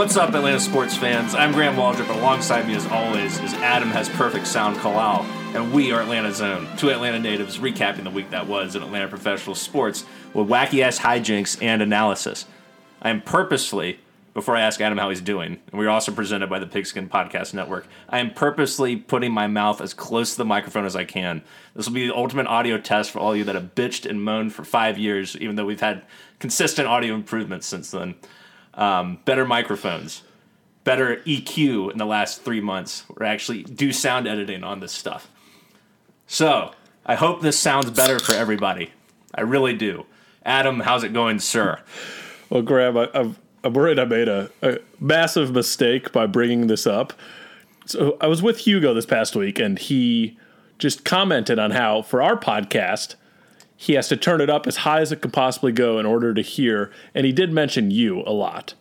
What's up, Atlanta sports fans? I'm Graham Waldrop, and alongside me, as always, is Adam has perfect sound Kalal, and we are Atlanta Zone, two Atlanta natives recapping the week that was in Atlanta professional sports with wacky ass hijinks and analysis. I am purposely, before I ask Adam how he's doing, and we're also presented by the Pigskin Podcast Network, I am purposely putting my mouth as close to the microphone as I can. This will be the ultimate audio test for all you that have bitched and moaned for five years, even though we've had consistent audio improvements since then um, better microphones, better EQ in the last three months. We're actually do sound editing on this stuff. So I hope this sounds better for everybody. I really do. Adam, how's it going, sir? Well, Graham, I, I'm, I'm worried I made a, a massive mistake by bringing this up. So I was with Hugo this past week, and he just commented on how for our podcast he has to turn it up as high as it could possibly go in order to hear. And he did mention you a lot.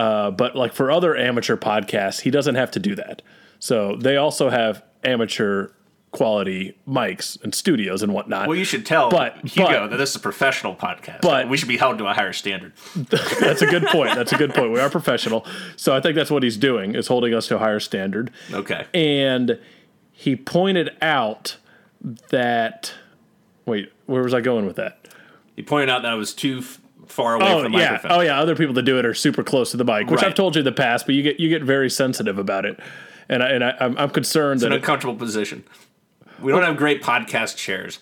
Uh, but like for other amateur podcasts, he doesn't have to do that. So they also have amateur quality mics and studios and whatnot. Well, you should tell But- Hugo but- that this is a professional podcast. But- we should be held to a higher standard. that's a good point. That's a good point. We are professional. So I think that's what he's doing is holding us to a higher standard. Okay. And he pointed out that wait, where was I going with that? He pointed out that I was too f- far away Oh from the yeah, microphone. oh yeah. Other people that do it are super close to the mic, which Right. I've told you in the past. But you get you get very sensitive about it, and I, and I, I'm, I'm concerned It's that an it, uncomfortable position. We don't have great podcast chairs.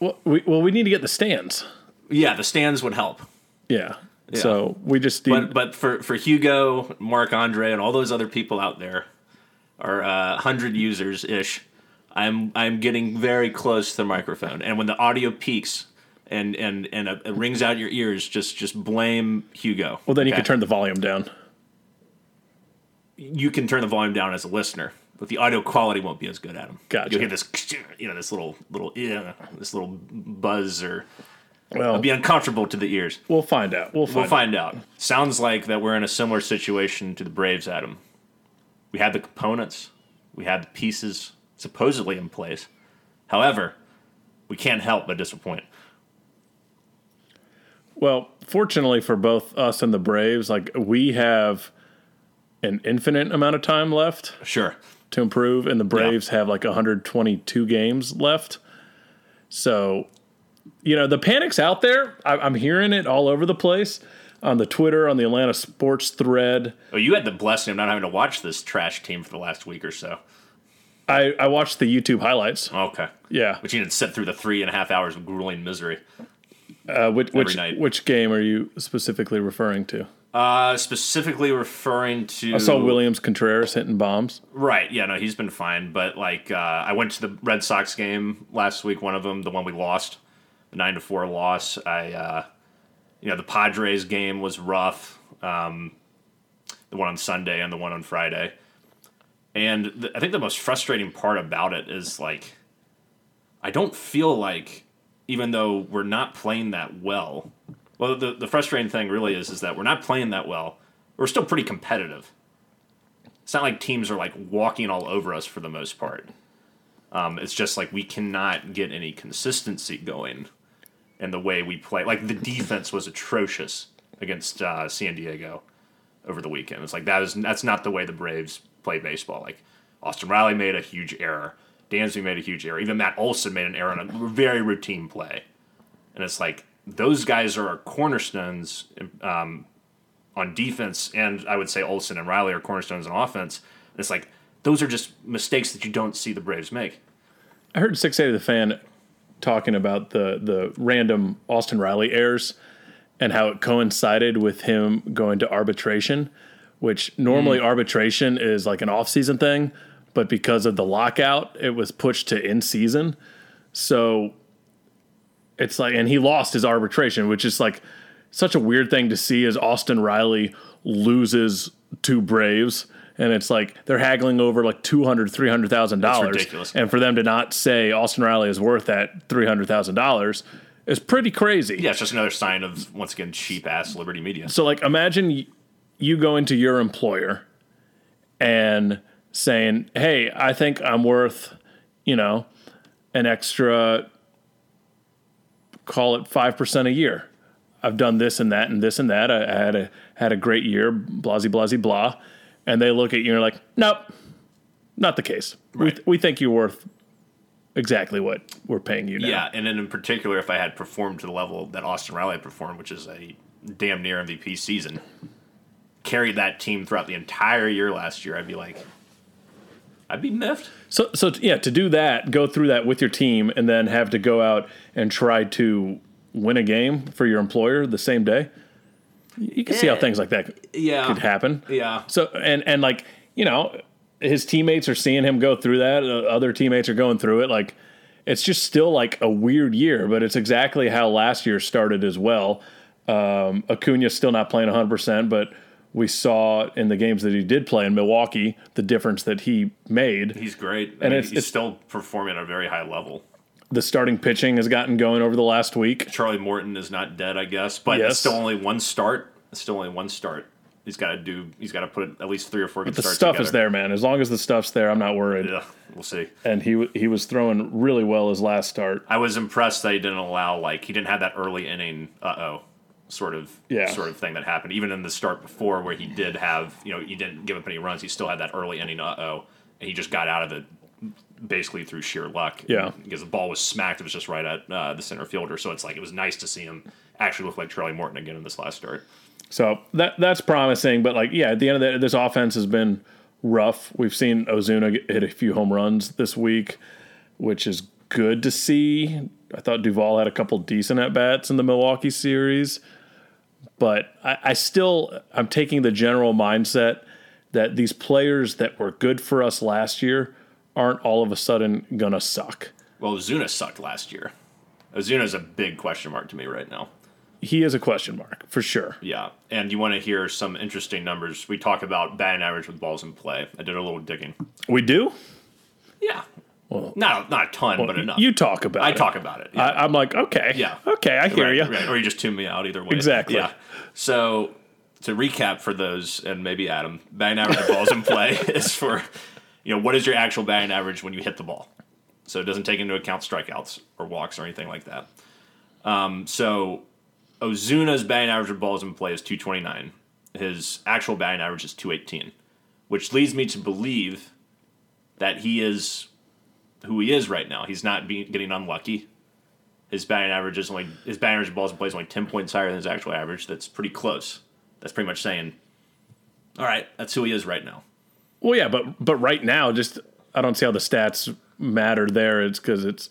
well, we, well we need to get the stands. Yeah, the stands would help. Yeah. So we just need, But but for for Hugo, Mark Andre, and all those other people out there, are uh, hundred users ish, I'm I'm getting very close to the microphone, and when the audio peaks and and and uh, it rings out your ears, just just blame Hugo. well then you can turn the volume down. you can turn the volume down as a listener, but the audio quality won't be as good, Adam. Gotcha. You'll hear this, you know, this little little yeah, this little buzz, or Well, it'll be uncomfortable to the ears. we'll find out. We'll find. We'll find out. Sounds like that we're in a similar situation to the Braves, Adam. We had the components, we had the pieces supposedly in place. However, we can't help but disappoint. Well, fortunately for both us and the Braves, like we have an infinite amount of time left Sure. to improve, and the Braves have like 122 games left. So, you know, the panic's out there. I, I'm hearing it all over the place on the Twitter, on the Atlanta sports thread. Oh, you had the blessing of not having to watch this trash team for the last week or so. I, I watched the YouTube highlights. Okay. Yeah. But you to sit through the three and a half hours of grueling misery. Uh, which which, which game are you specifically referring to? Uh, specifically referring to. I saw Williams Contreras hitting bombs. Right. Yeah. No, he's been fine. But like, uh, I went to the Red Sox game last week. One of them, the one we lost, the nine to four loss. I, uh, you know, the Padres game was rough. Um, the one on Sunday and the one on Friday. And the, I think the most frustrating part about it is like, I don't feel like, even though we're not playing that well. Well, the, the frustrating thing really is is that we're not playing that well. We're still pretty competitive it's not like teams are like walking all over us for the most part. Um, it's just like we cannot get any consistency going in the way we play. Like the defense was atrocious against uh, San Diego over the weekend. It's like that is that's not the way the Braves play baseball. Like Austin Riley made a huge error. Dansby made a huge error. Even Matt Olson made an error on a very routine play. And it's like those guys are our cornerstones um, on defense, and I would say Olson and Riley are cornerstones on offense. And it's like those are just mistakes that you don't see the Braves make. I heard six eight of the fan talking about the the random Austin Riley errors and how it coincided with him going to arbitration, which normally arbitration is like an off season thing, but because of the lockout, it was pushed to in season. So it's like, and he lost his arbitration, which is like such a weird thing to see as Austin Riley loses to Braves. And it's like they're haggling over like two hundred, three hundred thousand dollars, ridiculous. and for them to not say Austin Riley is worth that three hundred thousand dollars is pretty crazy. Yeah, it's just another sign of once again cheap ass Liberty Media. So like imagine you go into your employer and saying, "Hey, I think I'm worth, you know, an extra call it 5% a year. I've done this and that and this and that. I, I had a had a great year, blasey blasey blah, and they look at you and are like, nope, not the case. Right. We we think you're worth exactly what we're paying you now. Yeah, and then in particular, if I had performed to the level that Austin Riley performed, which is a damn near MVP season, carried that team throughout the entire year last year, I'd be like, I'd be miffed. So so yeah, to do that, go through that with your team, and then have to go out and try to win a game for your employer the same day. You can see how things like that Yeah, could happen. Yeah, So and and like you know, his teammates are seeing him go through that. Other teammates are going through it. Like it's just still like a weird year, but it's exactly how last year started as well. Um, Acuna's still not playing 100, percent but we saw in the games that he did play in Milwaukee the difference that he made. he's great, I And mean, it's- he's it's- still performing at a very high level. The starting pitching has gotten going over the last week. Charlie Morton is not dead, I guess, but Yes. it's still only one start. It's still only one start. He's got to do. He's got to put at least three or four good The starts. stuff is there, man. As long as the stuff's there, I'm not worried. Yeah, we'll see. And he he was throwing really well his last start. I was impressed that he didn't allow like he didn't have that early inning uh oh sort of Yeah. sort of thing that happened. Even in the start before where he did have you know he didn't give up any runs, he still had that early inning uh oh, and he just got out of it basically through sheer luck. Yeah. because the ball was smacked. It was just right at uh, the center fielder, so it's like it was nice to see him actually look like Charlie Morton again in this last start. So that that's promising. But like, yeah, at the end of the this offense has been rough. We've seen Ozuna hit a few home runs this week, which is good to see. I thought Duvall had a couple decent at bats in the Milwaukee series, but I, I still I'm taking the general mindset that these players that were good for us last year aren't all of a sudden gonna suck. Well, Ozuna sucked last year. Ozuna's a big question mark to me right now. He is a question mark for sure. Yeah, and you want to hear some interesting numbers? We talk about batting average with balls in play. I did a little digging. We do. Yeah, Well, not not a ton, but enough. you talk about I it. talk about it. Yeah. I, I'm like, okay, Yeah. okay, I hear right, you. right. Or you just tune me out either way. Exactly. Yeah. So to recap for those, and maybe Adam, batting average of balls in play is for, you know, what is your actual batting average when you hit the ball? So it doesn't take into account strikeouts or walks or anything like that. Um, so Ozuna's batting average of balls in play is 229. His actual batting average is 218, which leads me to believe that he is who he is right now. He's not being, getting unlucky. His batting average is only his batting average of balls in play is only ten points higher than his actual average. That's pretty close. That's pretty much saying, all right, that's who he is right now. Well, yeah, but but right now, just I don't see how the stats matter there. It's because it's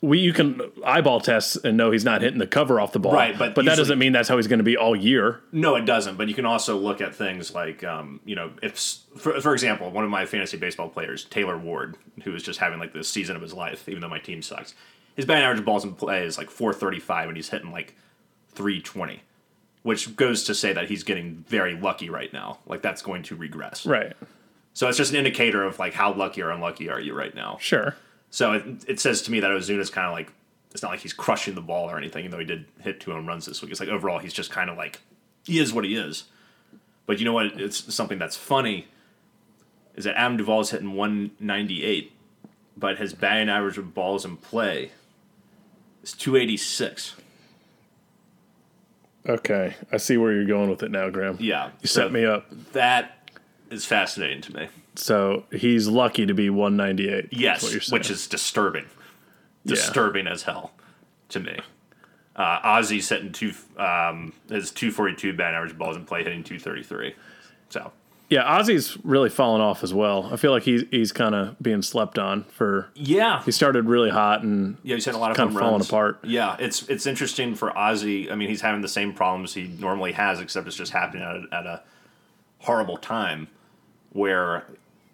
we you can eyeball test and know he's not hitting the cover off the ball, Right, but but that doesn't mean that's how he's going to be all year. No, it doesn't. But you can also look at things like, um, you know, if for, for example, one of my fantasy baseball players, Taylor Ward, who is just having like the season of his life, even though my team sucks. His batting average of balls in play is like 435, and he's hitting like 320, which goes to say that he's getting very lucky right now. Like that's going to regress. Right. So it's just an indicator of like how lucky or unlucky are you right now. Sure. So it, it says to me that Ozuna's kind of like it's not like he's crushing the ball or anything, even though he did hit two home runs this week. It's like overall he's just kind of like he is what he is. But you know what? It's something that's funny is that Adam Duvall is hitting 198, but his batting average of balls in play is 286. Okay, I see where you're going with it now, Graham. Yeah, You set me up. That is fascinating to me. So he's lucky to be 198. Yes, what you're which is disturbing. Yeah. Disturbing as hell to me. Uh, Ozzy's hitting two, um, his 242 batting average balls in play, hitting 233. So, yeah. Ozzy's really fallen off as well. I feel like he's he's kind of being slept on for. yeah. He started really hot and Yeah, he's had a lot of kind of falling runs. apart. Yeah, it's it's interesting for Ozzy. I mean, he's having the same problems he normally has, except it's just happening at a, at a horrible time where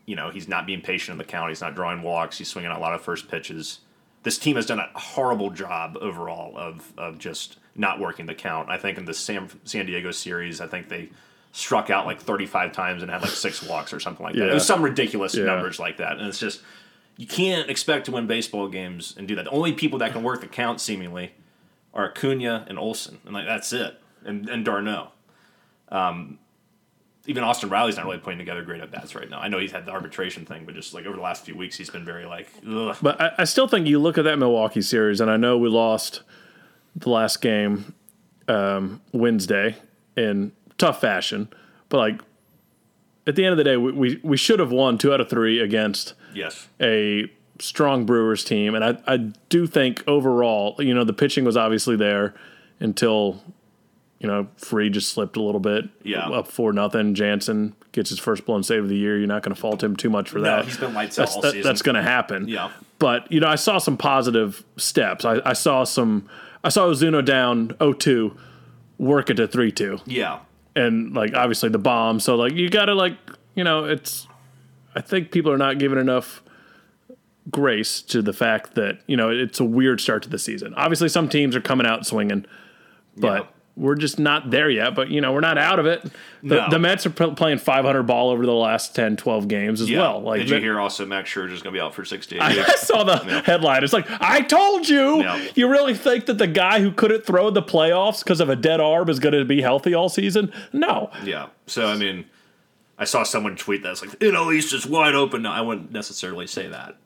you know he's not being patient in the count. He's not drawing walks. He's swinging a lot of first pitches. This team has done a horrible job overall of of just not working the count. I think in the San San Diego series, I think they struck out like 35 times and had like six walks or something like that. It was some ridiculous Yeah. numbers like that, and it's just you can't expect to win baseball games and do that. The only people that can work the count seemingly are Acuna and Olson, and like that's it, and and d'Arnaud. Um, even Austin Riley's not really putting together great at bats right now. I know he's had the arbitration thing, but just like over the last few weeks, he's been very like, ugh. But I, I still think you look at that Milwaukee series, and I know we lost the last game. um, Wednesday in tough fashion, but like at the end of the day, we, we, we should have won two out of three against Yes. a strong Brewers team. And I, I do think overall, you know, the pitching was obviously there until, you know, Free just slipped a little bit. Yeah. Up four nothing. Jansen gets his first blown save of the year. You're not going to fault him too much for No, that. he's been lights out that's, all that- season. That's going to happen. Yeah. But, you know, I saw some positive steps. I, I saw some, I saw Ozuna down 0-2, work it to 3-2 Yeah. And like obviously the bomb. So like you got to like you know it's. I think people are not giving enough grace to the fact that you know it's a weird start to the season. Obviously, some teams are coming out swinging, but. Yeah. We're just not there yet, but you know we're not out of it. The, No. the Mets are p- playing 500 ball over the last 10, 12 games as Yeah. well. Like Did you hear also Max Scherzer's going to be out for six to I saw the headline. It's like, I told you. Yeah. You really think that the guy who couldn't throw the playoffs because of a dead arm is going to be healthy all season? No. Yeah. So I mean, I saw someone tweet that it's like the NL East is wide open. No, I wouldn't necessarily say that.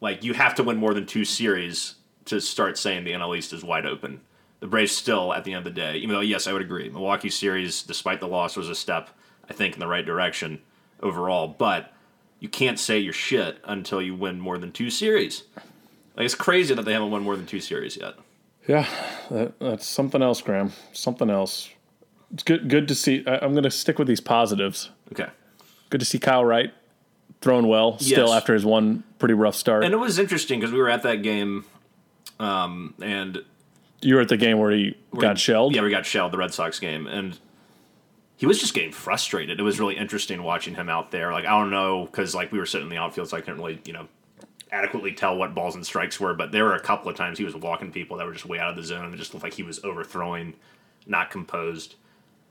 Like you have to win more than two series to start saying the NL East is wide open. The Braves still, at the end of the day, even though yes, I would agree, Milwaukee series, despite the loss, was a step I think in the right direction overall. But you can't say your shit until you win more than two series. Like it's crazy that they haven't won more than two series yet. Yeah, that, that's something else, Graham. Something else. It's good. Good to see. I, I'm going to stick with these positives. Okay. Good to see Kyle Wright throwing well still Yes. after his one pretty rough start. And it was interesting because we were at that game, um, and you were at the game where he got shelled. Yeah, we got shelled the Red Sox game, and he was just getting frustrated. It was really interesting watching him out there. Like I don't know because like we were sitting in the outfield, so I couldn't really you know adequately tell what balls and strikes were. But there were a couple of times he was walking people that were just way out of the zone, and it just looked like he was overthrowing, not composed.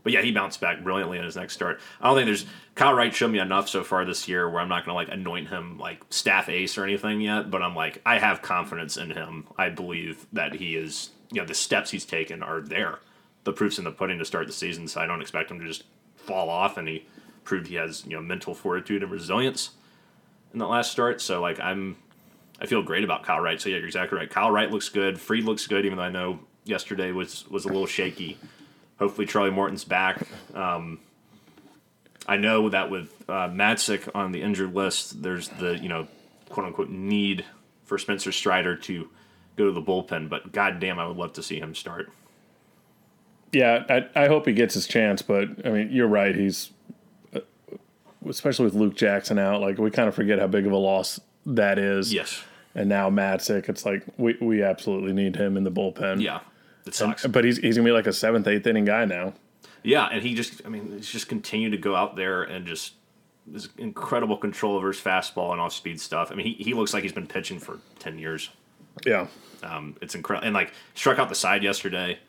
But yeah, he bounced back brilliantly in his next start. I don't think there's Kyle Wright showed me enough so far this year where I'm not going to like anoint him like staff ace or anything yet. But I'm like I have confidence in him. I believe that he is you know the steps he's taken are there. The proof's in the pudding to start the season, so I don't expect him to just fall off. And he proved he has you know mental fortitude and resilience in that last start. So like I'm I feel great about Kyle Wright. So yeah, you're exactly right. Kyle Wright looks good. Fried looks good, even though I know yesterday was was a little shaky. Hopefully Charlie Morton's back. Um, I know that with uh, Matzek on the injured list, there's the you know quote unquote need for Spencer Strider to go to the bullpen. But goddamn, I would love to see him start. Yeah, I, I hope he gets his chance, but I mean, you're right. He's uh, especially with Luke Jackson out. Like we kind of forget how big of a loss that is. Yes. And now Matzek, it's like we, we absolutely need him in the bullpen. Yeah. It sucks. But he's he's gonna be like a seventh, eighth inning guy now. Yeah, and he just, I mean, he's just continued to go out there and just this incredible control over his fastball and off speed stuff. I mean, he, he looks like he's been pitching for 10 years. Yeah. Um, it's incredible. And like, struck out the side yesterday.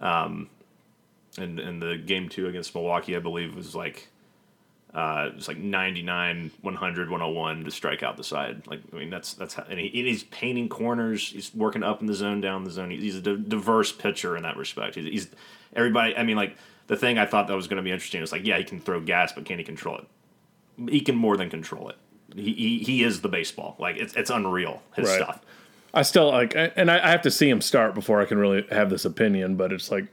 Um, and, and the game two against Milwaukee, I believe, was like, uh, it was like 99, 100, 101 to strike out the side. Like, I mean, that's, that's how, and, he, and he's painting corners. He's working up in the zone, down the zone. He's a diverse pitcher in that respect. He's, he's everybody, I mean, like, the thing I thought that was going to be interesting is like, yeah, he can throw gas, but can he control it? He can more than control it. He, he, he is the baseball. Like, it's, it's unreal, his Right. stuff. I still like, and I, I have to see him start before I can really have this opinion. But it's like,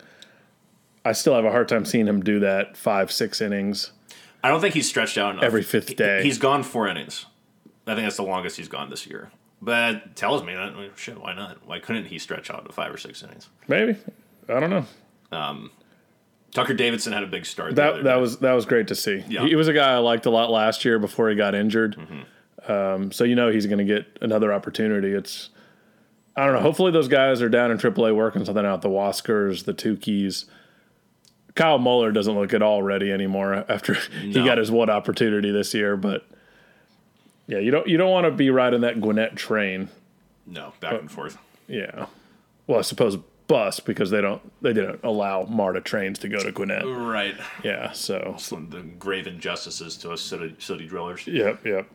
I still have a hard time seeing him do that five, six innings. I don't think he's stretched out enough. Every fifth day. He's gone four innings. I think that's the longest he's gone this year. But it tells me that, well, shit, why not? Why couldn't he stretch out to five or six innings? Maybe I don't know. Tucker Davidson had a big start. That that was that was great to see. Yeah. He was a guy I liked a lot last year before he got injured. Mm-hmm. Um, so you know he's going to get another opportunity. It's I don't know. Hopefully those guys are down in AAA working something out. The Waskers, the Tukis. Kyle Muller doesn't look at all ready anymore after he got his one opportunity this year. But yeah, you don't you don't want to be riding that Gwinnett train. no back and forth. Yeah. Well, I suppose bus because they don't they didn't allow MARTA trains to go to Gwinnett. Right. Yeah. So The grave injustices to us city, city drillers. yep yep.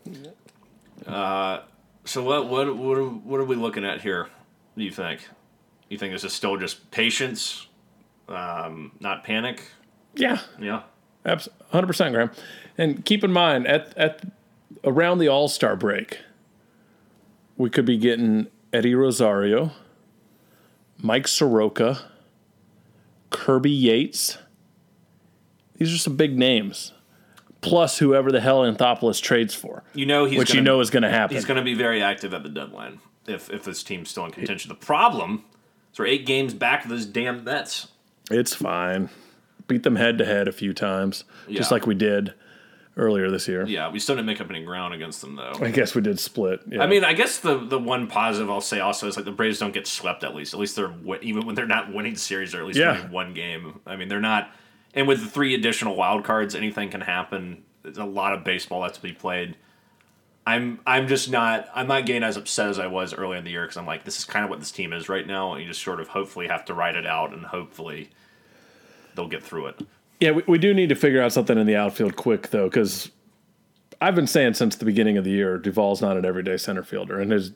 Uh, so what what what are, what are we looking at here? Do you think? You think this is still just patience, um, not panic? Yeah, Yeah. hundred percent, Graham. And keep in mind at at around the All Star break, we could be getting Eddie Rosario, Mike Soroka, Kirby Yates. These are some big names. Plus whoever the hell Anthopoulos trades for, You know he's which gonna, you know is going to happen. he's going to be very active at the deadline if if this team's still in contention. The problem is we're eight games back of those damn Mets. It's fine. Beat them head to head a few times, just like we did earlier this year. Yeah, we still didn't make up any ground against them though. I guess we did split. Yeah. I mean, I guess the the one positive I'll say also is like the Braves don't get swept at least. At least they're even when they're not winning series, they're at least Yeah. winning one game. I mean, they're not. And with the three additional wild cards, anything can happen. There's a lot of baseball that's to be played. I'm I'm just not I'm not getting as upset as I was early in the year because I'm like this is kind of what this team is right now, and you just sort of hopefully have to ride it out, and hopefully they'll get through it. yeah, we, we do need to figure out something in the outfield quick though, because I've been saying since the beginning of the year, Duvall's not an everyday center fielder, and his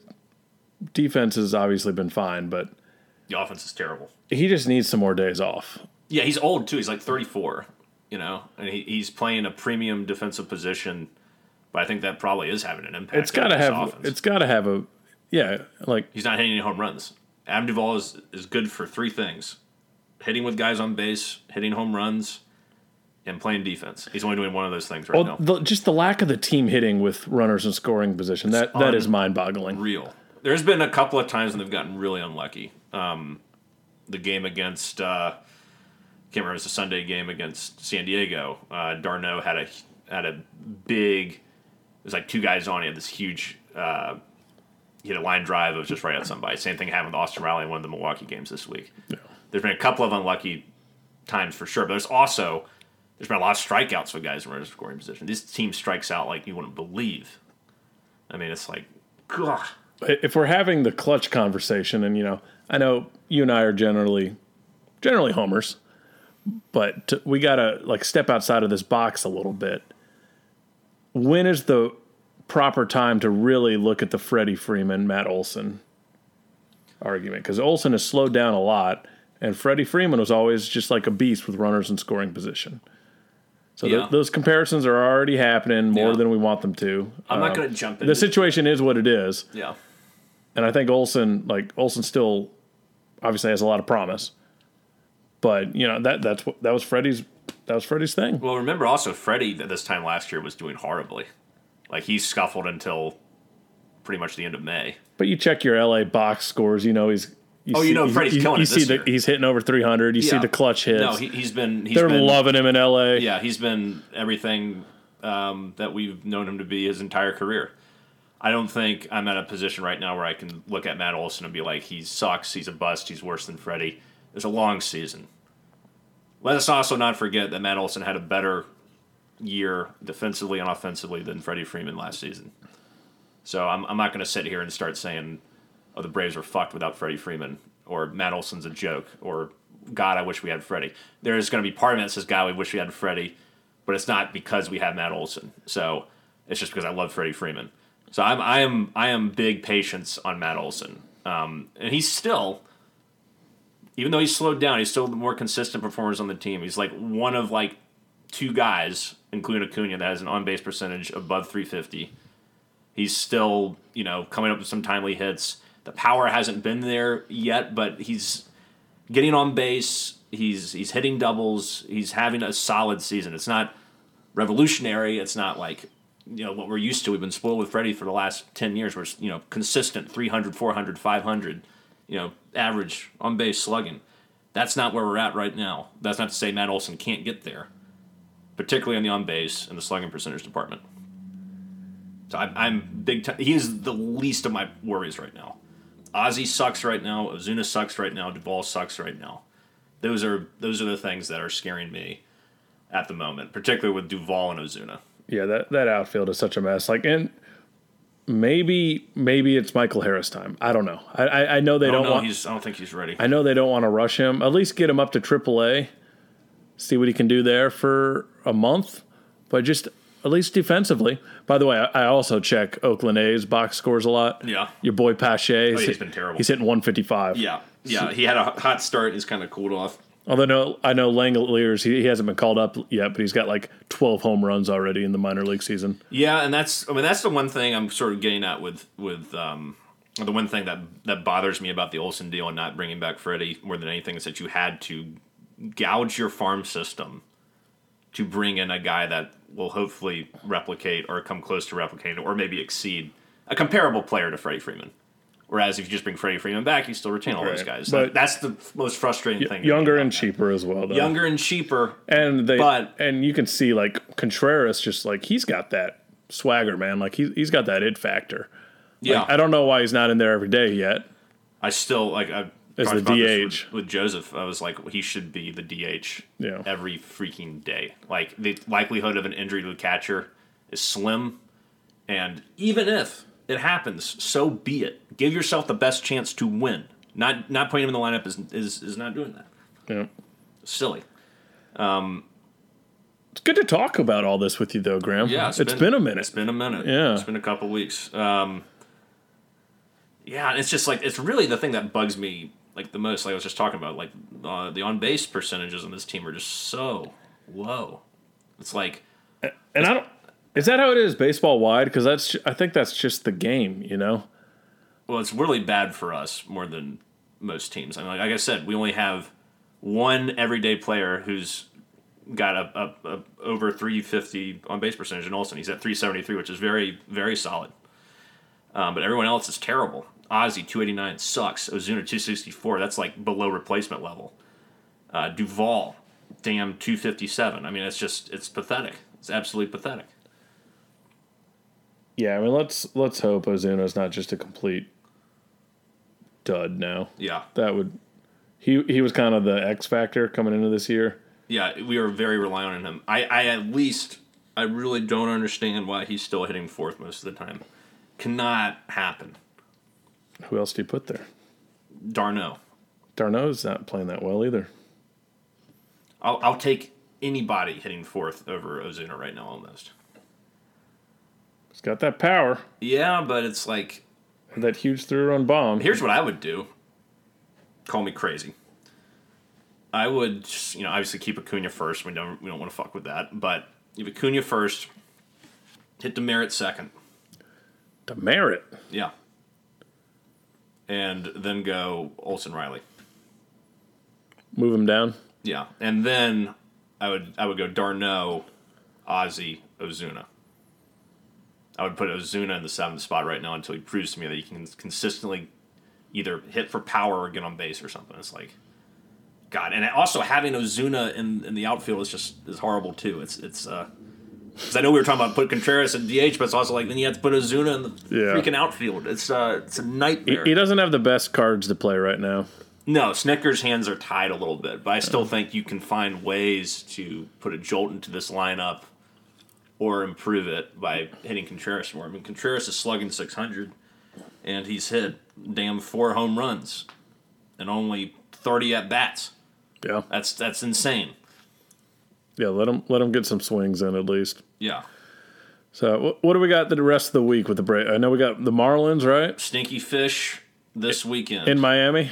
defense has obviously been fine, but The offense is terrible. he just needs some more days off. Yeah, he's old too. He's like 34, you know, and he, he's playing a premium defensive position. But I think that probably is having an impact. It's got to have. offense. It's got to have a. Yeah, like he's not hitting any home runs. Adam Duvall is, is good for three things: hitting with guys on base, hitting home runs, and playing defense. He's only doing one of those things right well, now. the, just the lack of the team hitting with runners in scoring position. That that is mind-boggling. Real. There's been a couple of times when they've gotten really unlucky. Um, the game against uh, can't remember it was a Sunday game against San Diego. Uh, d'Arnaud had a had a big. It was like two guys on. He had this huge. Uh, he had a line drive. It was just right at somebody. Same thing happened with Austin Riley in one of the Milwaukee games this week. There's been a couple of unlucky times for sure, but there's also there's been a lot of strikeouts for guys in runner scoring position. This team strikes out like you wouldn't believe. I mean, it's like, God. If we're having the clutch conversation, and you know, I know you and I are generally generally homers, but we gotta like step outside of this box a little bit. When is the proper time to really look at the Freddie Freeman, Matt Olson argument? Because Olson has slowed down a lot, and Freddie Freeman was always just like a beast with runners in scoring position. So th- those comparisons are already happening more Yeah. than we want them to. I'm not Um, going to jump in. The situation is what it is, yeah. and I think Olson, like Olson, still obviously has a lot of promise. But you know that that's what that was Freddie's that was Freddie's thing. Well, remember also Freddie at this time last year was doing horribly. Like he's scuffled until pretty much the end of May. But you check your LA box scores, you know he's. You Oh, you know Freddie's you, killing you it see this the, he's hitting over 300. You see the clutch hits. No, he, he's been. He's They're been, loving him in LA. Yeah, he's been everything um, that we've known him to be his entire career. I don't think I'm at a position right now where I can look at Matt Olson and be like, he sucks, he's a bust, he's worse than Freddie. There's a long season. Let us also not forget that Matt Olson had a better year defensively and offensively than Freddie Freeman last season. So I'm, I'm not going to sit here and start saying, oh, the Braves are fucked without Freddie Freeman, or Matt Olson's a joke, or God, I wish we had Freddie. There's going to be part of me that says, God, we wish we had Freddie, but it's not because we have Matt Olson. So it's just because I love Freddie Freeman. So I'm I am I am big patience on Matt Olson, um, and he's still, even though he's slowed down, he's still the more consistent performers on the team. He's like one of like two guys, including Acuna, that has an on base percentage above 350. He's still, you know, coming up with some timely hits. The power hasn't been there yet, but he's getting on base. He's he's hitting doubles. He's having a solid season. It's not revolutionary. It's not like you know what we're used to. We've been spoiled with Freddie for the last 10 years. We're you know consistent 300, 400, 500, you know, average on base slugging. That's not where we're at right now. That's not to say Matt Olson can't get there, particularly on the on base and the slugging percentage department. So I'm, I'm big time. He is the least of my worries right now. Ozzy sucks right now. Ozuna sucks right now. Duvall sucks right now. Those are those are the things that are scaring me at the moment, particularly with Duvall and Ozuna. Yeah, that that outfield is such a mess. Like, and maybe maybe it's Michael Harris time. I don't know. I I, I know they I don't don't know. want. He's. I don't think he's ready. I know they don't want to rush him. At least get him up to AAA. See what he can do there for a month, but just at least defensively. By the way, I, I also check Oakland A's box scores a lot. Yeah. Your boy Pache. Oh, he's been terrible. He's hitting 155. yeah, yeah. He had a hot start. He's kind of cooled off. Although no, I know Langeliers, he, he hasn't been called up yet, but he's got like 12 home runs already in the minor league season. Yeah, and that's. I mean, that's the one thing I'm sort of getting at with with um, the one thing that that bothers me about the Olson deal and not bringing back Freddie more than anything is that you had to gouge your farm system to bring in a guy that will hopefully replicate or come close to replicating or maybe exceed a comparable player to Freddie Freeman. Whereas if you just bring Freddie Freeman back, you still retain all those guys. But- That's the most frustrating thing. Younger and cheaper as well, though. Younger and cheaper. and they but- and you can see like Contreras just like he's got that swagger, man. Like he's he's got that it factor. Yeah, I don't know why he's not in there every day yet. I still like I As the DH. with, with Joseph. I was like, he should be the DH Yeah. every freaking day. Like the likelihood of an injury to the catcher is slim, and even if it happens, so be it. Give yourself the best chance to win. Not not putting him in the lineup is is, is not doing that. Yeah. Silly. It's good to talk about all this with you, though, Graham. Yeah, it's been, a minute. It's been a minute. Yeah. it's been a couple weeks. Um, yeah, and it's just like it's really the thing that bugs me like the most. Like I was just talking about, like uh, the on base percentages on this team are just so low. It's like And I don't. Is that how it is baseball wide? Because that's I think that's just the game, you know. well, it's really bad for us more than most teams. I mean, like, like I said, we only have one everyday player who's got a, a, a over 350 on base percentage in Olson. He's at 373, which is very very solid. Um, but everyone else is terrible. Ozzy 289 sucks. Ozuna 264. That's like below replacement level. Uh, Duvall, damn 257. I mean, it's just it's pathetic. It's absolutely pathetic. Yeah, I mean let's let's hope Ozuna's not just a complete dud now. Yeah, That would he he was kind of the X factor coming into this year. yeah. We are very reliant on him. I, I at least I really don't understand why he's still hitting fourth most of the time. Cannot happen. Who else do you put there? d'Arnaud. d'Arnaud's not playing that well either. I'll I'll take anybody hitting fourth over Ozuna right now almost. He's got that power, Yeah, but it's like that huge through run bomb. Here's what I would do. Call me crazy. I would, just, you know, obviously keep Acuna first. We don't, we don't want to fuck with that. But if Acuna first, hit Demeritte second, To merit. yeah, and then go Olson Riley, Move him down. yeah, and then I would, I would go d'Arnaud, Ozzy, Ozuna. I would put Ozuna in the seventh spot right now until he proves to me that he can consistently either hit for power or get on base or something. It's like, God, and also having Ozuna in, in the outfield is just is horrible too. It's it's uh, because I know we were talking about put Contreras in DH, but it's also like then you have to put Ozuna in the Yeah. freaking outfield. It's uh, it's a He, nightmare. he doesn't have the best cards to play right now. No, Snitker's hands are tied a little bit, but I still think you can find ways to put a jolt into this lineup or improve it by hitting Contreras more. I mean, Contreras is slugging 600, and he's hit damn four home runs and only 30 at bats. Yeah. That's that's insane. Yeah, let them let him get some swings in at least. Yeah. So wh- what do we got the rest of the week with the break? I know we got the Marlins right Stinky Fish this weekend. in Miami.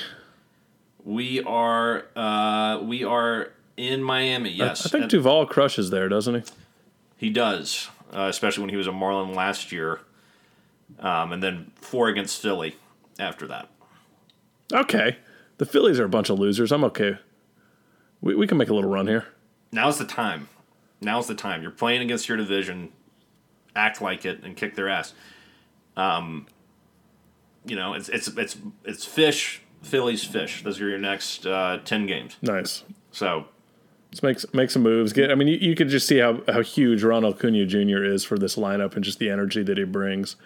we are uh, we are in Miami. Yes, I think And- Duvall crushes there, doesn't he? He does, uh, especially when he was a Marlin last year, um, and then four against Philly after that. Okay, the Phillies are a bunch of losers. I'm okay. We we can make a little run here. Now's the time. Now's the time. You're playing against your division. Act like it and kick their ass. Um, you know, it's it's it's it's fish. Phillies fish. Those are your next uh, ten games. Nice. So Let's make make some moves. Get. I mean, you, you could just see how how huge Ronald Acuna Jr. is for this lineup and just the energy that he brings.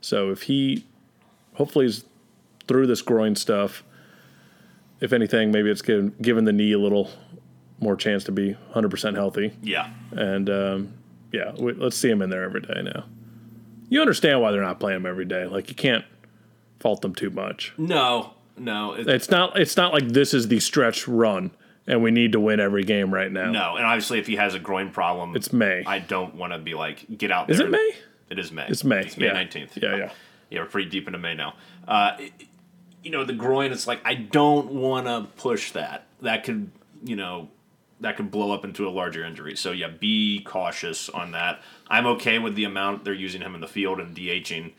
So if he, hopefully, he's through this groin stuff. If anything, maybe it's given given the knee a little more chance to be 100 percent healthy. yeah, And um, yeah, we, let's see him in there every day now. You understand why they're not playing him every day. Like you can't fault them too much. no, no, it, It's not. It's not like this is the stretch run and we need to win every game right now. no. And obviously, if he has a groin problem, It's May. I don't want to be like get out. There is it May? It is May. It's May. It's May yeah. nineteenth. Yeah, yeah. Yeah, we're pretty deep into May now. Uh, you know, the groin. It's like I don't want to push that. That could, you know, that could blow up into a larger injury. So yeah, be cautious on that. I'm okay with the amount they're using him in the field and DHing.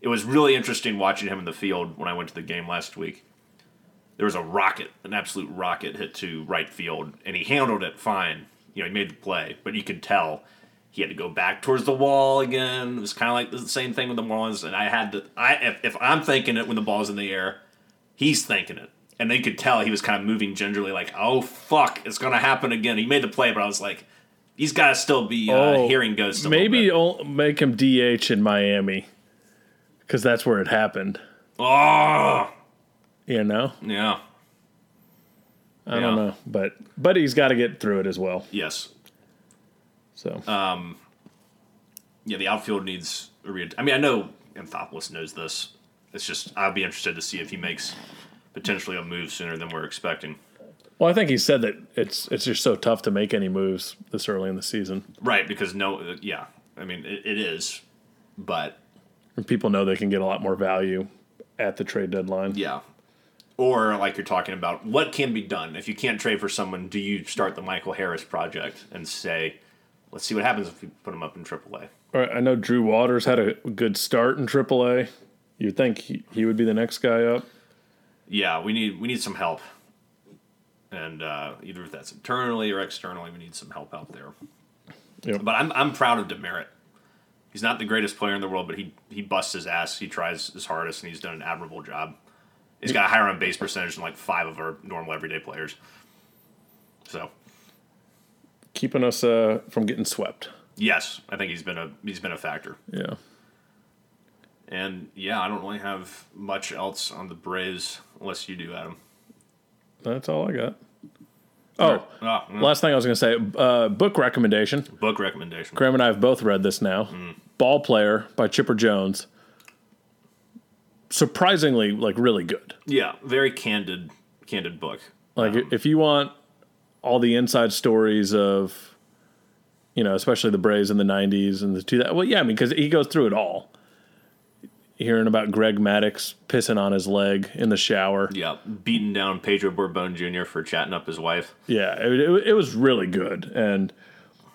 It was really interesting watching him in the field when I went to the game last week. there was a rocket, an absolute rocket hit to right field, and he handled it fine. You know, he made the play, but you could tell he had to go back towards the wall again. It was kind of like the same thing with the Marlins, and I had to. I if, if I'm thinking it when the ball's in the air, he's thinking it, and they could tell he was kind of moving gingerly, like, "Oh fuck, it's gonna happen again." He made the play, but I was like, he's got to still be uh, Oh, hearing ghosts. Maybe make him DH in Miami because that's where it happened. Oh, You know, yeah, I don't know, but but he's got to get through it as well. yes, So Um. yeah. The outfield needs a re- I mean, I know Anthopoulos knows this. It's just I'd be interested to see if he makes potentially a move sooner than we're expecting. well, I think he said that it's it's just so tough to make any moves this early in the season. Right, because no, yeah. I mean, it, it is, but And people know they can get a lot more value at the trade deadline. yeah. Or like you're talking about, what can be done if you can't trade for someone? Do you start the Michael Harris project and say, let's see what happens if we put him up in AAA? All right, I know Drew Waters had a good start in AAA. You'd think he, he would be the next guy up. Yeah, we need we need some help, and uh, either if that's internally or externally, we need some help out there. Yep. But I'm I'm proud of Demeritte. He's not the greatest player in the world, but he he busts his ass. He tries his hardest, and he's done an admirable job. He's got a higher on base percentage than like five of our normal everyday players. So Keeping us uh, from getting swept. yes, I think he's been a he's been a factor. Yeah. And yeah, I don't really have much else on the Braves unless you do, Adam. That's all I got. Oh, Ah, mm. last thing I was going to say uh, book recommendation. book recommendation. Graham and I have both read this now. Ball Player by Chipper Jones. Surprisingly, like, really good. Yeah, very candid, candid book. Like, if you want all the inside stories of, you know, especially the Braves in the 90s and the two that, well, yeah, I mean, because he goes through it all. Hearing about Greg Maddux pissing on his leg in the shower. Yeah, beating down Pedro Borbon Jr. for chatting up his wife. Yeah, it, it, it was really good, and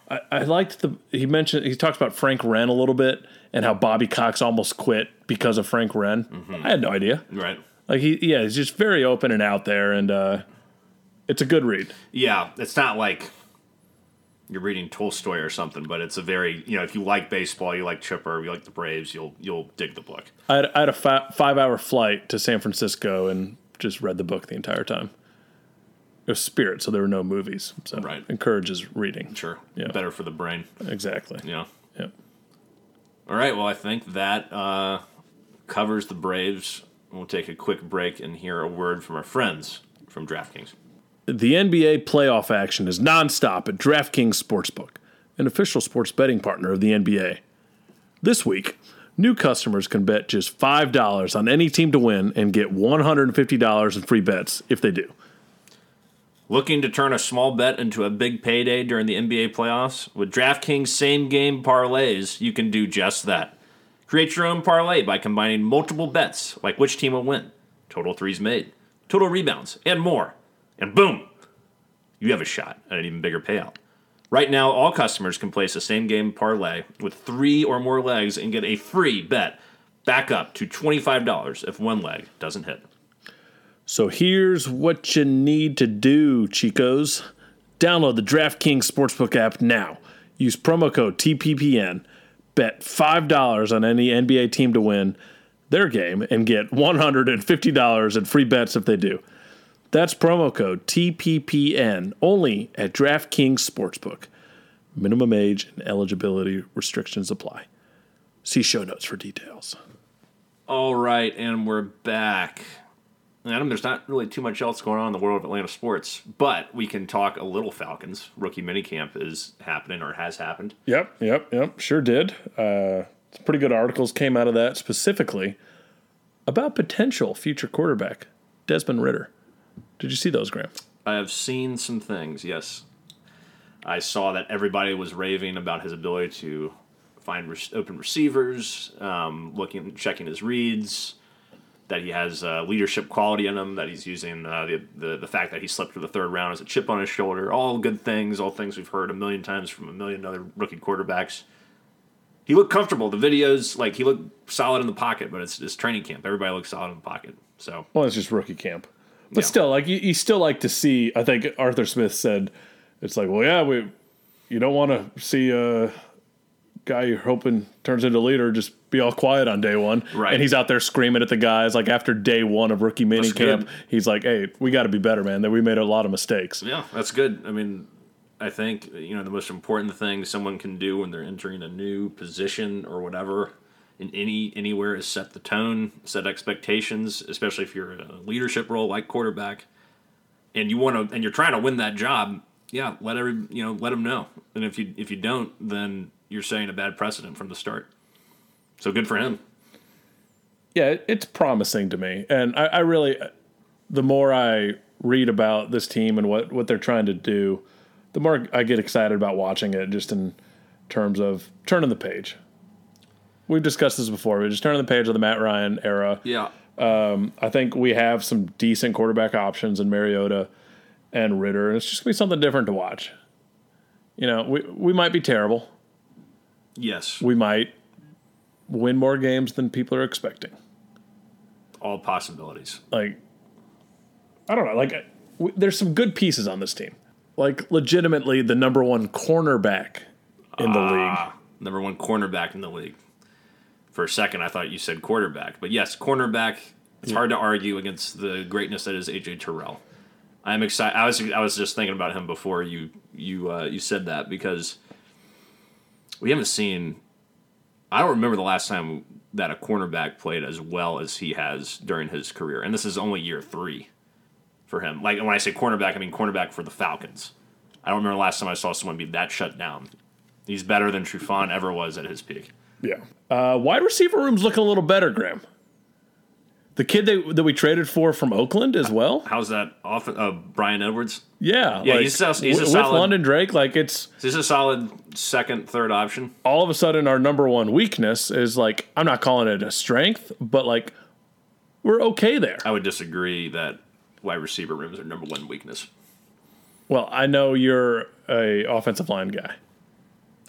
I, I liked the. He mentioned he talks about Frank Wren a little bit and how Bobby Cox almost quit because of Frank Wren. I had no idea. Right. Like he, yeah, he's just very open and out there, and uh, it's a good read. Yeah, it's not like you're reading Tolstoy or something, but it's a very you know if you like baseball, you like Chipper, you like the Braves, you'll you'll dig the book. I had, I had a fi- five-hour flight to San Francisco and just read the book the entire time. It was Spirit, so there were no movies. So Right. encourages reading. Sure, Yeah. better for the brain. Exactly. Yeah. Yep. All right. Well, I think that uh, covers the Braves. We'll take a quick break and hear a word from our friends from DraftKings. The NBA playoff action is nonstop at DraftKings Sportsbook, an official sports betting partner of the NBA. This week, new customers can bet just $5 on any team to win and get $150 in free bets if they do. Looking to turn a small bet into a big payday during the NBA playoffs? With DraftKings same game parlays, you can do just that. Create your own parlay by combining multiple bets, like which team will win, total threes made, total rebounds, and more. And boom, you have a shot at an even bigger payout. Right now, all customers can place a same game parlay with three or more legs and get a free bet back up to $25 if one leg doesn't hit. So here's what you need to do, Chicos. Download the DraftKings Sportsbook app now. Use promo code TPPN. Bet $5 on any NBA team to win their game and get $150 in free bets if they do. That's promo code TPPN only at DraftKings Sportsbook. Minimum age and eligibility restrictions apply. See show notes for details. All right, and we're back. Adam, there's not really too much else going on in the world of Atlanta sports, but we can talk a little Falcons. Rookie minicamp is happening or has happened. Yep, yep, yep. Sure did. Uh, some pretty good articles came out of that specifically about potential future quarterback Desmond Ridder. Did you see those, Graham? I have seen some things, yes. I saw that everybody was raving about his ability to find re- open receivers, um, looking, checking his reads, that he has uh, leadership quality in him, that he's using uh, the, the the fact that he slipped through the third round as a chip on his shoulder. All good things, all things we've heard a million times from a million other rookie quarterbacks. He looked comfortable. The videos, like he looked solid in the pocket, but it's, it's training camp. Everybody looks solid in the pocket. So Well, it's just rookie camp. But still, like you, you still like to see. I think Arthur Smith said, "It's like, well, yeah, we, you don't want to see a guy you're hoping turns into leader just be all quiet on day one, Right. And he's out there screaming at the guys like after day one of rookie mini camp. He's like, "Hey, we got to be better, man. That we made a lot of mistakes." Yeah, that's good. I mean, I think you know the most important thing someone can do when they're entering a new position or whatever in any anywhere is set the tone, set expectations, especially if you're a leadership role like quarterback, and you want to and you're trying to win that job. Yeah, let every you know let them know, and if you if you don't, then you're setting a bad precedent from the start. So good for him. yeah, it's promising to me. And I, I really, the more I read about this team and what, what they're trying to do, the more I get excited about watching it just in terms of turning the page. We've discussed this before. We're just turning the page of the Matt Ryan era. Yeah, I think we have some decent quarterback options in Mariota and Ridder. And it's just going to be something different to watch. You know, we, we might be terrible. yes, We might win more games than people are expecting. all possibilities. like I don't know, like w- there's some good pieces on this team. Like legitimately the number one cornerback in the league. Ah, number one cornerback in the league. For a second, I thought you said quarterback, but yes, cornerback. It's hard to argue against the greatness that is AJ Terrell. I'm excited. I was I was just thinking about him before you you uh, you said that because we haven't seen. I don't remember the last time that a cornerback played as well as he has during his career, and this is only year three for him. Like when I say cornerback, I mean cornerback for the Falcons. I don't remember the last time I saw someone be that shut down. He's better than Trufant ever was at his peak. Yeah. Uh, wide receiver room's looking a little better, Graham. The kid that, that we traded for from Oakland as well. How's that off? Uh, Bryan Edwards. Yeah, Yeah, like, he's a- he's a with solid- London Drake. Like it's Is a solid second, third option? all of a sudden our number one weakness is like I'm not calling it a strength, but like we're okay there. I would disagree that wide receiver rooms are number one weakness. Well, I know you're a offensive line guy.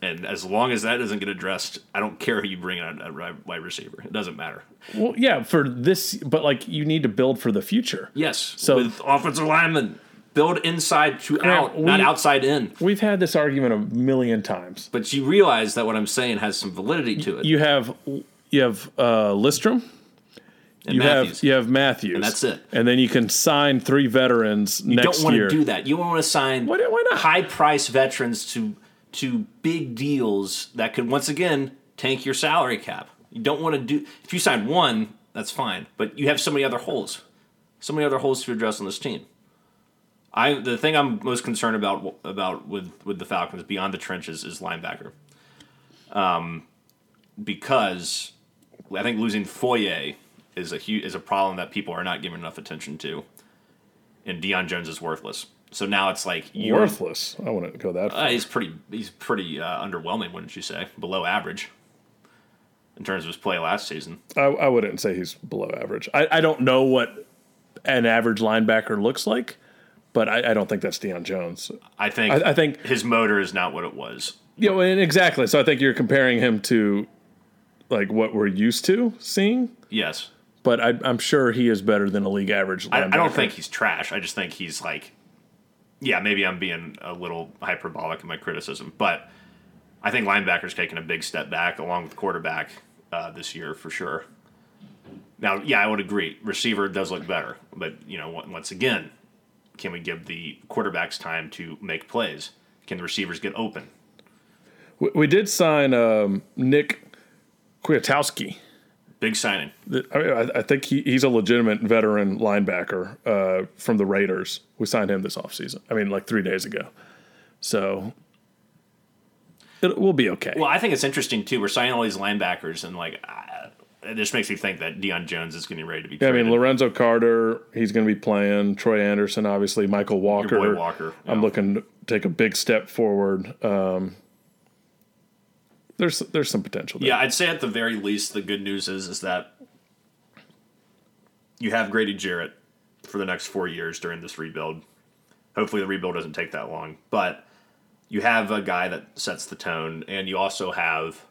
And as long as that doesn't get addressed, I don't care who you bring on a wide receiver. It doesn't matter. Well, yeah, for this, but like you need to build for the future. Yes. So- with offensive linemen, build inside to out, we- not outside in. We've had this argument a million times. But you realize that what I'm saying has some validity to it. You have you have uh, Lindstrom, and you Matthews. have you have Matthews, and that's it. And then you can sign three veterans you next don't want year. to do that. You want to sign Why, why not? high price veterans to to big deals that could once again tank your salary cap. You don't want to do if you sign one, that's fine, but you have so many other holes, so many other holes to address on this team. I the thing I'm most concerned about about with with the Falcons beyond the trenches is linebacker, um, because I think losing Foye is a huge is a problem that people are not giving enough attention to, and Deion Jones is worthless. So now it's like you're Worthless. I wouldn't go that far. uh, he's pretty. He's pretty uh, underwhelming, wouldn't you say? Below average in terms of his play last season. I, I wouldn't say he's below average. I, I don't know what an average linebacker looks like, but I, I don't think that's Deion Jones. I think. I, I think his motor is not what it was. you know, and exactly. So I think you're comparing him to like what we're used to seeing. Yes, But I, I'm sure he is better than a league average. I don't think he's trash. I just think he's like, yeah, maybe I'm being a little hyperbolic in my criticism, but I think linebacker's taken a big step back along with quarterback uh, this year for sure. Now, yeah, I would agree. Receiver does look better, but you know, once again, can we give the quarterbacks time to make plays? Can the receivers get open? We, we did sign um, Nick Kwiatkoski. Big signing. I, mean, I, think he, he's a legitimate veteran linebacker uh, from the Raiders. We signed him this offseason. I mean, like three days ago. So it will be okay. Well, I think it's interesting too. We're signing all these linebackers, and like, uh, it just makes me think that Deion Jones is getting ready to be. Yeah, I mean, Lorenzo Carter, he's going to be playing. Troy Andersen, obviously. Mykal Walker. Walker, I'm looking to take a big step forward. Um, there's there's some potential there. Yeah, I'd say at the very least, the good news is is that you have Grady Jarrett for the next four years during this rebuild. Hopefully, the rebuild doesn't take that long, but you have a guy that sets the tone, and you also have,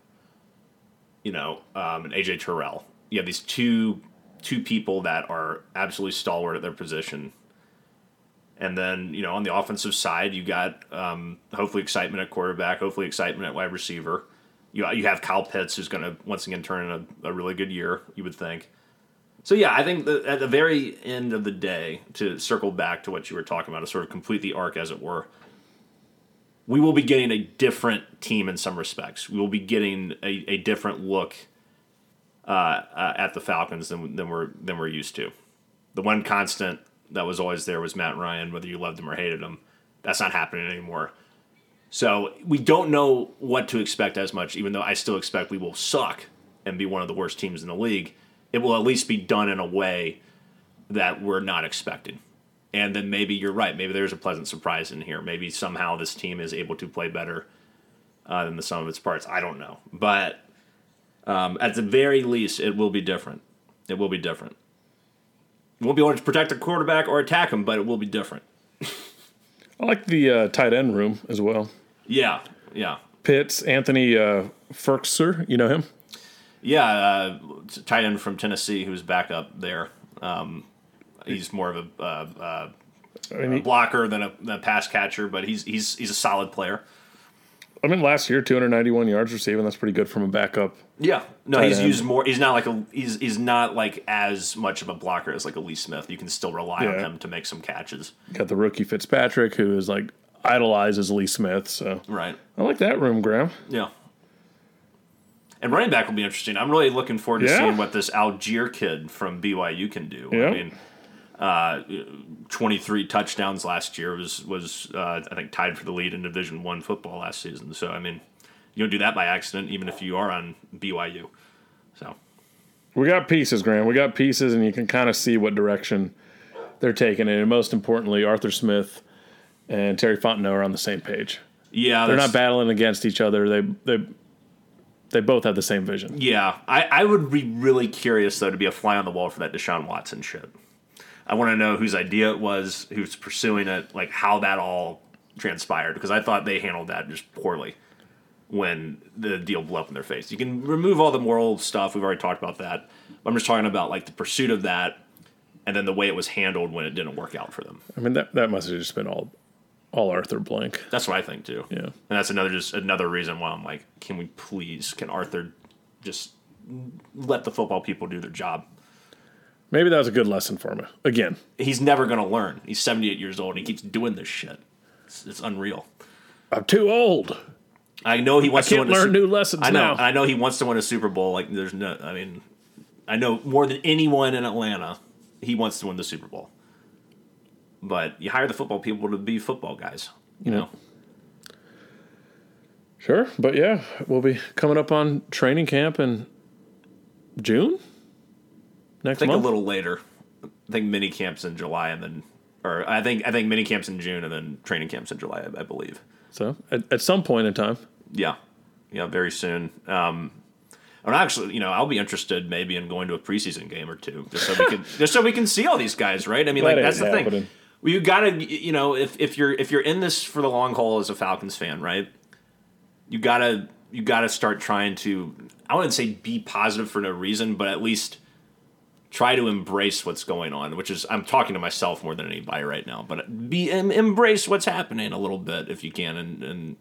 you know, um, an AJ Terrell. You have these two two people that are absolutely stalwart at their position And then, you know, on the offensive side, you got um, hopefully excitement at quarterback, hopefully excitement at wide receiver. You, you have Kyle Pitts, who's going to once again turn in a, a really good year, you would think. So yeah, I think at the very end of the day, to circle back to what you were talking about, to sort of complete the arc, as it were, we will be getting a different team in some respects. We will be getting a, a different look uh, uh, at the Falcons than, than we're than we're used to. The one constant that was always there was Matt Ryan, whether you loved him or hated him. That's not happening anymore. So we don't know what to expect as much, even though I still expect we will suck and be one of the worst teams in the league. It will at least be done in a way that we're not expecting. And then maybe you're right. Maybe there's a pleasant surprise in here. Maybe somehow this team is able to play better uh, than the sum of its parts. I don't know. But um, at the very least, it will be different. It will be different. We won't be able to protect the quarterback or attack him, but it will be different. I like the uh, tight end room as well. Yeah, yeah. Pitts, Anthony uh, Firkser, you know him? Yeah, uh, tight end from Tennessee who's back up there. Um, he's more of a, uh, uh, I mean, a blocker than a, than a pass catcher, but he's he's he's a solid player. I mean, last year, 291 yards receiving. That's pretty good from a backup. Yeah, no, he's end. used more. He's not like a he's he's not like as much of a blocker as like a Lee Smith. You can still rely on him to make some catches. Got the rookie Fitzpatrick, who is like idolizes Lee Smith. So Right. I like that room, Graham. Yeah. And running back will be interesting. I'm really looking forward to Yeah. seeing what this Allgeier kid from BYU can do. Yeah. I mean, uh, 23 touchdowns last year was was uh, I think tied for the lead in Division One football last season. So I mean, you don't do that by accident, even if you are on BYU. So We got pieces, Graham. We got pieces, and you can kind of see what direction they're taking. it. And most importantly, Arthur Smith and Terry Fontenot are on the same page. yeah, They're not battling against each other. They they they both have the same vision. Yeah, I, I would be really curious though to be a fly on the wall for that Deshaun Watson shit. I want to know whose idea it was, who's pursuing it, like how that all transpired because I thought they handled that just poorly when the deal blew up in their face. You can remove all the moral stuff. We've already talked about that. I'm just talking about like the pursuit of that and then the way it was handled when it didn't work out for them. I mean, that that must have just been all all Arthur Blank. That's what I think too. Yeah. And that's another just another reason why I'm like, can we please, can Arthur just let the football people do their job? Maybe that was a good lesson for him. Again, he's never going to learn. He's 78 years old and he keeps doing this shit. It's, it's unreal. I'm too old. I know he wants Can't to a learn new lessons I know. now. I know he wants to win a Super Bowl. Like there's no. I mean, I know more than anyone in Atlanta, he wants to win the Super Bowl. But you hire the football people to be football guys. You know. Sure, but yeah, we'll be coming up on training camp in June next I think month. a little later. I think mini camps in July and then, or I think I think mini camps in June and then training camps in July. I, I believe. so at, at some point in time, Yeah, yeah, very soon. Um, and actually, you know, I'll be interested maybe in going to a preseason game or two, just so we can just so we can see all these guys, right? I mean, like that's the ain't thing. Well, you gotta, you know, if if you're if you're in this for the long haul as a Falcons fan, right? You gotta you gotta start trying to. I wouldn't say be positive for no reason, but at least try to embrace what's going on. Which is, I'm talking to myself more than anybody right now, but be em, embrace what's happening a little bit if you can, and and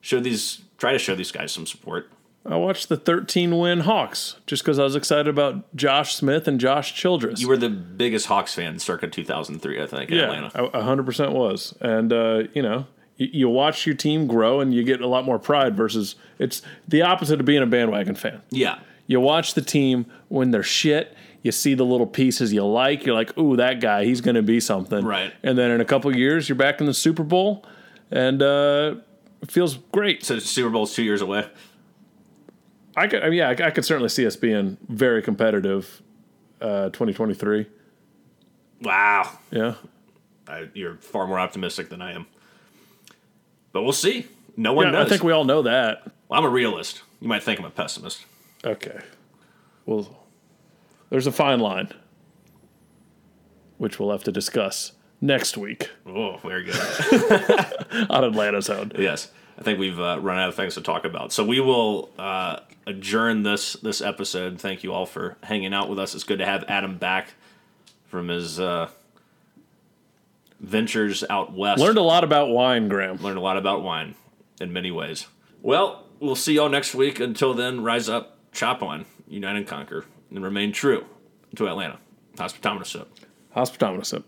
show these try to show these guys some support. I watched the 13 win Hawks just because I was excited about Josh Smith and Josh Childress. You were the biggest Hawks fan circa 2003, I think, in yeah, Atlanta. I- a hundred percent was, and uh, you know, you, you watch your team grow and you get a lot more pride. Versus, it's the opposite of being a bandwagon fan. Yeah, You watch the team when they're shit. You see the little pieces you like. You're like, "Ooh, that guy, he's going to be something." Right. And then in a couple years, you're back in the Super Bowl, and uh, it feels great. so Super Bowl's two years away. I could, I mean, yeah, I, I could certainly see us being very competitive. Uh, 2023. Wow, Yeah. I, you're far more optimistic than I am. But we'll see. No one Yeah, knows. I think we all know that. Well, I'm a realist. You might think I'm a pessimist. Okay. Well, there's a fine line, which we'll have to discuss next week Oh, very good. on Atlanta's Own. yes, I think we've uh, run out of things to talk about. So we will uh, adjourn this this episode. Thank you all for hanging out with us. It's good to have Adam back from his uh, ventures out west. Learned a lot about wine, Graham. Learned a lot about wine in many ways. Well, we'll see y'all next week. Until then, rise up, chop on, unite and conquer, and remain true to Atlanta. Hospitometer Sip. Hospitometer Sip.